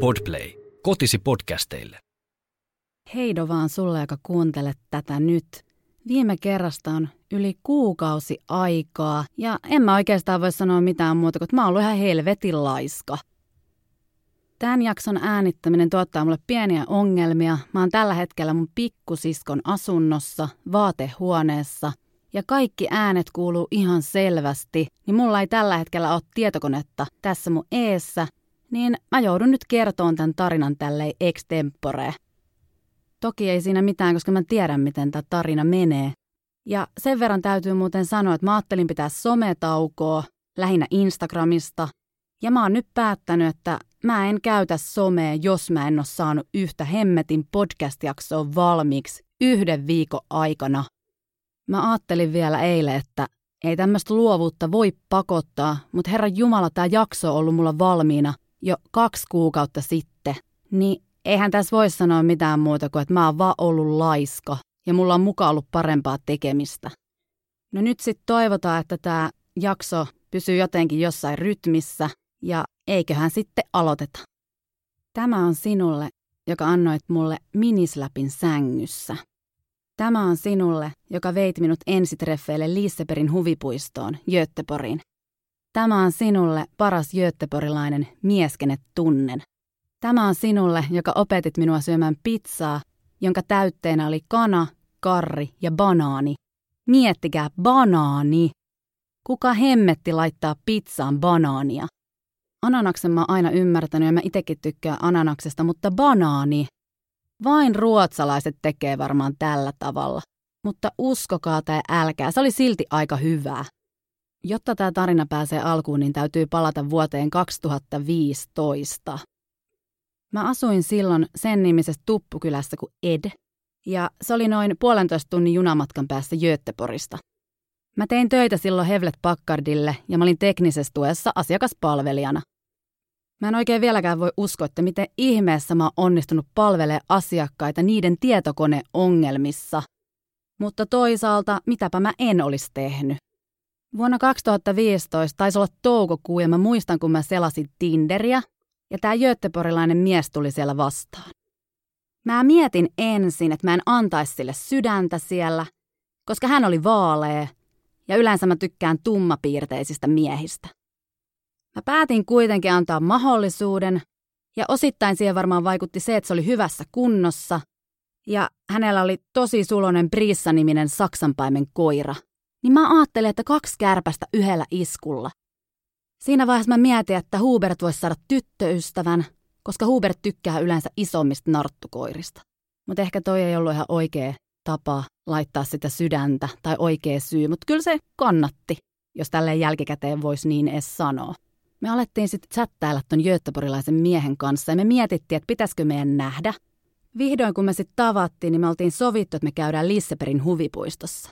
Podplay. Kotisi podcasteille. Heido vaan sulle, joka kuuntelet tätä nyt. Viime kerrasta on yli kuukausi aikaa ja en mä oikeastaan voi sanoa mitään muuta kuin, että mä oon ollut ihan helvetin laiska. Tämän jakson äänittäminen tuottaa mulle pieniä ongelmia. Mä oon tällä hetkellä mun pikkusiskon asunnossa, vaatehuoneessa ja kaikki äänet kuuluu ihan selvästi, niin mulla ei tällä hetkellä ole tietokonetta tässä mun eessä, niin mä joudun nyt kertoon tämän tarinan tälleen extempore. Toki ei siinä mitään, koska mä tiedän, miten tämä tarina menee. Ja sen verran täytyy muuten sanoa, että mä ajattelin pitää sometaukoa, lähinnä Instagramista, ja mä oon nyt päättänyt, että mä en käytä somea, jos mä en ole saanut yhtä hemmetin podcast-jaksoa valmiiksi yhden viikon aikana. Mä ajattelin vielä eilen, että ei tämmöistä luovuutta voi pakottaa, mutta herra Jumala, tämä jakso on ollut mulla valmiina jo kaksi kuukautta sitten. Niin eihän tässä voi sanoa mitään muuta kuin, että mä oon vaan ollut laiska ja mulla on mukaan ollut parempaa tekemistä. No nyt sitten toivotaan, että tämä jakso pysyy jotenkin jossain rytmissä ja eiköhän sitten aloiteta. Tämä on sinulle, joka annoit mulle minisläpin sängyssä. Tämä on sinulle, joka veit minut ensitreffeille Liisseperin huvipuistoon, Göteborgin. Tämä on sinulle paras göteporilainen mieskenet tunnen. Tämä on sinulle, joka opetit minua syömään pizzaa, jonka täytteenä oli kana, karri ja banaani. Miettikää, banaani! Kuka hemmetti laittaa pizzaan banaania? Ananaksen mä oon aina ymmärtänyt ja mä itekin tykkään ananaksesta, mutta banaani. Vain ruotsalaiset tekee varmaan tällä tavalla. Mutta uskokaa tai älkää, se oli silti aika hyvää. Jotta tämä tarina pääsee alkuun, niin täytyy palata vuoteen 2015. Mä asuin silloin sen nimisessä tuppukylässä kuin Ed, ja se oli noin puolentoista tunnin junamatkan päästä Göteborista. Mä tein töitä silloin Hevlet Packardille ja mä olin teknisessä tuessa asiakaspalvelijana. Mä en oikein vieläkään voi uskoa, että miten ihmeessä mä oon onnistunut palvelemaan asiakkaita niiden tietokoneongelmissa. Mutta toisaalta, mitäpä mä en olisi tehnyt. Vuonna 2015 taisi olla toukokuu ja mä muistan, kun mä selasin Tinderiä ja tämä Göteporilainen mies tuli siellä vastaan. Mä mietin ensin, että mä en antaisi sille sydäntä siellä, koska hän oli vaalea ja yleensä mä tykkään tummapiirteisistä miehistä. Mä päätin kuitenkin antaa mahdollisuuden ja osittain siihen varmaan vaikutti se, että se oli hyvässä kunnossa ja hänellä oli tosi sulonen Brissa-niminen saksanpaimen koira. Niin mä ajattelin, että kaksi kärpästä yhdellä iskulla. Siinä vaiheessa mä mietin, että Hubert voisi saada tyttöystävän, koska Hubert tykkää yleensä isommista narttukoirista. Mutta ehkä toi ei ollut ihan oikea tapa laittaa sitä sydäntä tai oikea syy, mutta kyllä se kannatti, jos tälleen jälkikäteen voisi niin edes sanoa. Me alettiin sitten chattailla ton Göteborgilaisen miehen kanssa ja me mietittiin, että pitäisikö meidän nähdä. Vihdoin kun me sitten tavattiin, niin me oltiin sovittu, että me käydään Lisseperin huvipuistossa.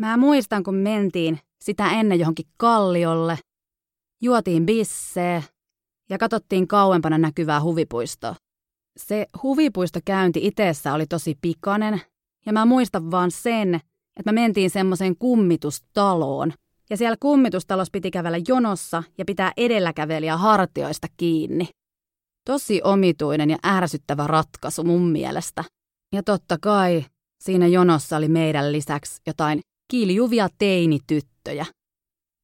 Mä muistan, kun mentiin sitä ennen johonkin kalliolle, juotiin bissee ja katsottiin kauempana näkyvää huvipuistoa. Se huvipuistokäynti itsessä oli tosi pikainen ja mä muistan vaan sen, että me mentiin semmoiseen kummitustaloon. Ja siellä kummitustalossa piti kävellä jonossa ja pitää edelläkävelijä hartioista kiinni. Tosi omituinen ja ärsyttävä ratkaisu mun mielestä. Ja totta kai siinä jonossa oli meidän lisäksi jotain kiljuvia teinityttöjä.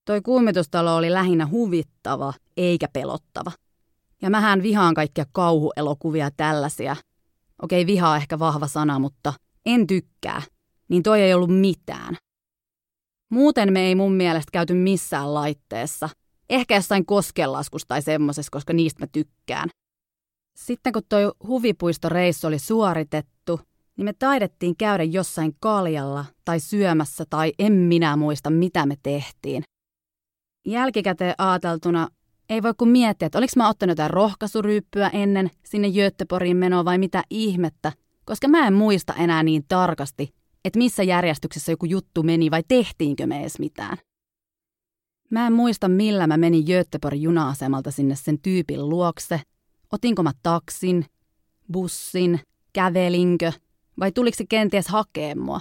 Toi kummitustalo oli lähinnä huvittava, eikä pelottava. Ja mähän vihaan kaikkia kauhuelokuvia tällaisia. Okei, vihaa ehkä vahva sana, mutta en tykkää. Niin toi ei ollut mitään. Muuten me ei mun mielestä käyty missään laitteessa. Ehkä jossain koskelaskussa tai semmosessa, koska niistä mä tykkään. Sitten kun toi huvipuistoreissu oli suoritettu, niin me taidettiin käydä jossain kaljalla tai syömässä tai en minä muista, mitä me tehtiin. Jälkikäteen ajateltuna ei voi kuin miettiä, että oliko mä ottanut jotain rohkaisuryyppyä ennen sinne Göteborgin menoa vai mitä ihmettä, koska mä en muista enää niin tarkasti, että missä järjestyksessä joku juttu meni vai tehtiinkö me edes mitään. Mä en muista, millä mä menin Göteborgin juna-asemalta sinne sen tyypin luokse. Otinko mä taksin, bussin, kävelinkö – vai tuliko se kenties hakea mua?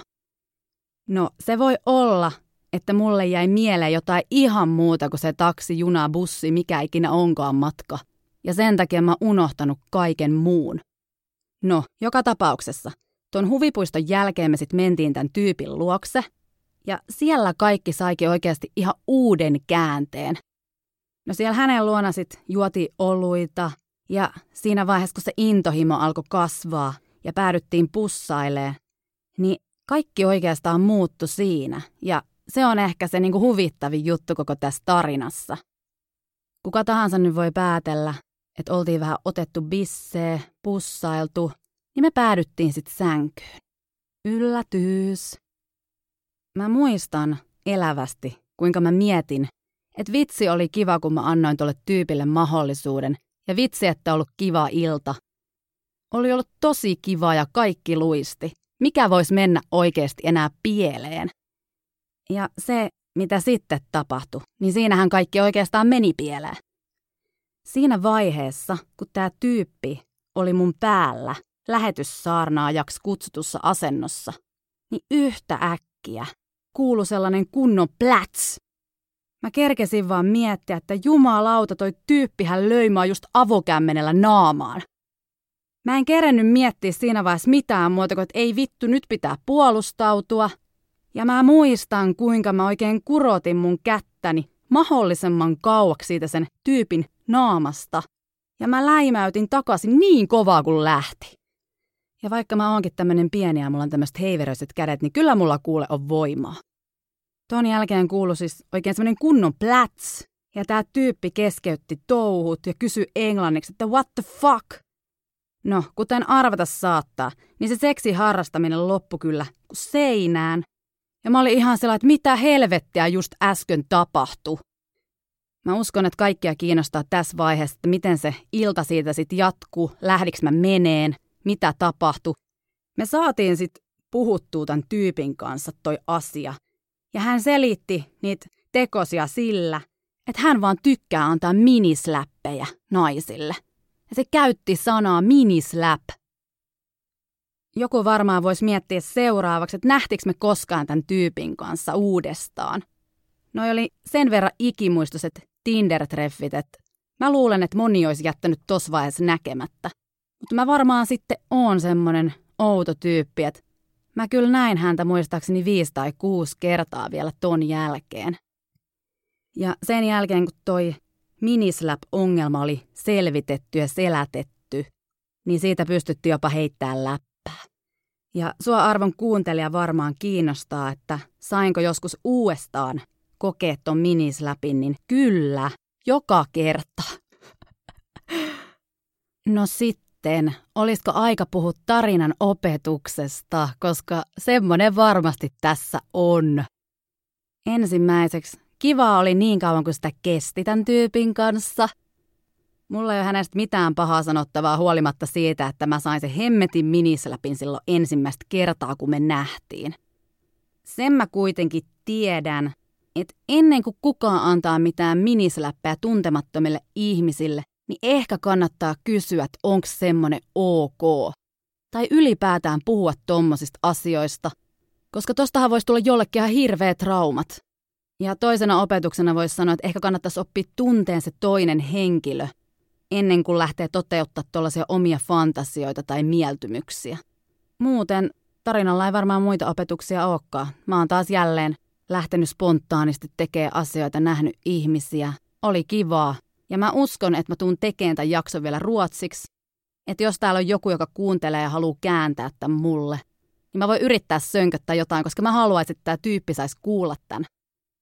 No, se voi olla, että mulle jäi mieleen jotain ihan muuta kuin se taksi, juna, bussi, mikä ikinä onkaan matka. ja sen takia mä unohtanut kaiken muun. No, joka tapauksessa. Tuon huvipuiston jälkeen me sitten mentiin tämän tyypin luokse, ja siellä kaikki saikin oikeasti ihan uuden käänteen. No siellä hänen luona sitten juoti oluita, ja siinä vaiheessa, kun se intohimo alkoi kasvaa ja päädyttiin pussailee, niin kaikki oikeastaan muuttu siinä. Ja se on ehkä se niinku huvittavin juttu koko tässä tarinassa. Kuka tahansa nyt voi päätellä, että oltiin vähän otettu bissee, pussailtu, niin me päädyttiin sitten sänkyyn. Yllätys. Mä muistan elävästi, kuinka mä mietin, että vitsi oli kiva, kun mä annoin tuolle tyypille mahdollisuuden, ja vitsi, että ollut kiva ilta. Oli ollut tosi kiva ja kaikki luisti. Mikä voisi mennä oikeasti enää pieleen? Ja se, mitä sitten tapahtui, niin siinähän kaikki oikeastaan meni pieleen. Siinä vaiheessa, kun tämä tyyppi oli mun päällä lähetyssaarnaajaksi kutsutussa asennossa, niin yhtä äkkiä kuului sellainen kunnon pläts. Mä kerkesin vaan miettiä, että jumalauta toi tyyppihän löi just avokämmenellä naamaan. Mä en kerennyt miettiä siinä vaiheessa mitään muuta kuin, että ei vittu, nyt pitää puolustautua. Ja mä muistan, kuinka mä oikein kurotin mun kättäni mahdollisimman kauaksi siitä sen tyypin naamasta. Ja mä läimäytin takaisin niin kovaa kuin lähti. Ja vaikka mä oonkin tämmönen pieni ja mulla on tämmöiset heiveröiset kädet, niin kyllä mulla kuule on voimaa. Ton jälkeen kuului siis oikein semmoinen kunnon plats. Ja tää tyyppi keskeytti touhut ja kysyi englanniksi, että what the fuck? No, kuten arvata saattaa, niin se seksi harrastaminen loppui kyllä seinään. Ja mä olin ihan sellainen, että mitä helvettiä just äsken tapahtui. Mä uskon, että kaikkia kiinnostaa tässä vaiheessa, että miten se ilta siitä sitten jatkuu, lähdiks mä meneen, mitä tapahtui. Me saatiin sitten puhuttua tämän tyypin kanssa toi asia. Ja hän selitti niitä tekosia sillä, että hän vaan tykkää antaa minisläppejä naisille. Ja se käytti sanaa minislap. Joku varmaan voisi miettiä seuraavaksi, että nähtikö me koskaan tämän tyypin kanssa uudestaan. No oli sen verran ikimuistoiset Tinder-treffit, että mä luulen, että moni olisi jättänyt tos vaiheessa näkemättä. Mutta mä varmaan sitten oon semmonen outo tyyppi, että mä kyllä näin häntä muistaakseni viisi tai kuusi kertaa vielä ton jälkeen. Ja sen jälkeen, kun toi Minislap-ongelma oli selvitetty ja selätetty, niin siitä pystyttiin jopa heittämään läppää. Ja sua arvon kuuntelija varmaan kiinnostaa, että sainko joskus uudestaan kokea ton minislapin, niin kyllä, joka kerta. No sitten, olisiko aika puhua tarinan opetuksesta, koska semmonen varmasti tässä on. Ensimmäiseksi Kiva oli niin kauan kuin sitä kesti tämän tyypin kanssa. Mulla ei ole hänestä mitään pahaa sanottavaa huolimatta siitä, että mä sain se hemmetin minisläpin silloin ensimmäistä kertaa, kun me nähtiin. Sen mä kuitenkin tiedän, että ennen kuin kukaan antaa mitään minisläppää tuntemattomille ihmisille, niin ehkä kannattaa kysyä, että onko semmonen ok. Tai ylipäätään puhua tommosista asioista, koska tostahan voisi tulla jollekin ihan hirveät traumat. Ja toisena opetuksena voisi sanoa, että ehkä kannattaisi oppia tunteen se toinen henkilö ennen kuin lähtee toteuttaa tuollaisia omia fantasioita tai mieltymyksiä. Muuten tarinalla ei varmaan muita opetuksia olekaan. Mä oon taas jälleen lähtenyt spontaanisti tekemään asioita, nähnyt ihmisiä. Oli kivaa. Ja mä uskon, että mä tuun tekemään tämän jakson vielä ruotsiksi. Että jos täällä on joku, joka kuuntelee ja haluaa kääntää tämän mulle, niin mä voin yrittää sönköttää jotain, koska mä haluaisin, että tämä tyyppi saisi kuulla tämän.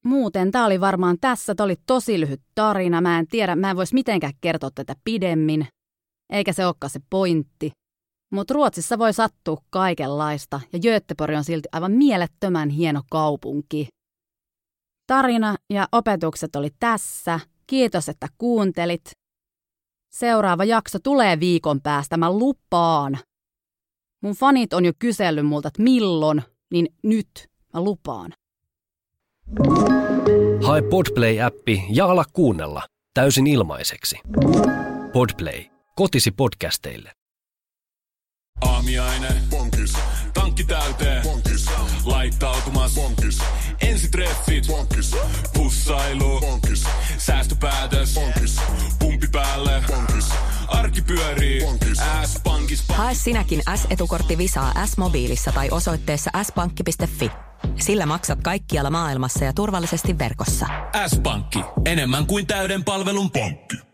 Muuten tämä oli varmaan tässä, tämä oli tosi lyhyt tarina. Mä en tiedä, mä en voisi mitenkään kertoa tätä pidemmin. Eikä se olekaan se pointti. Mutta Ruotsissa voi sattua kaikenlaista ja Göteborg on silti aivan mielettömän hieno kaupunki. Tarina ja opetukset oli tässä. Kiitos, että kuuntelit. Seuraava jakso tulee viikon päästä, mä lupaan. Mun fanit on jo kysellyt multa, että milloin, niin nyt mä lupaan. Hae Podplay-appi ja ala kuunnella täysin ilmaiseksi. Podplay. Kotisi podcasteille. Aamiaine. Bonkis. Tankki täyteen. Bonkis. Laittautumas. Bonkis. Ensitreffit. Bonkis. Pussailu. Bonkis. Säästöpäätös. Bonkis. Pumpi päälle. Bonkis arki pyörii. Pankis. S-pankis. Hae sinäkin S-etukortti Visaa S-mobiilissa tai osoitteessa s-pankki.fi. Sillä maksat kaikkialla maailmassa ja turvallisesti verkossa. S-pankki. Enemmän kuin täyden palvelun pankki.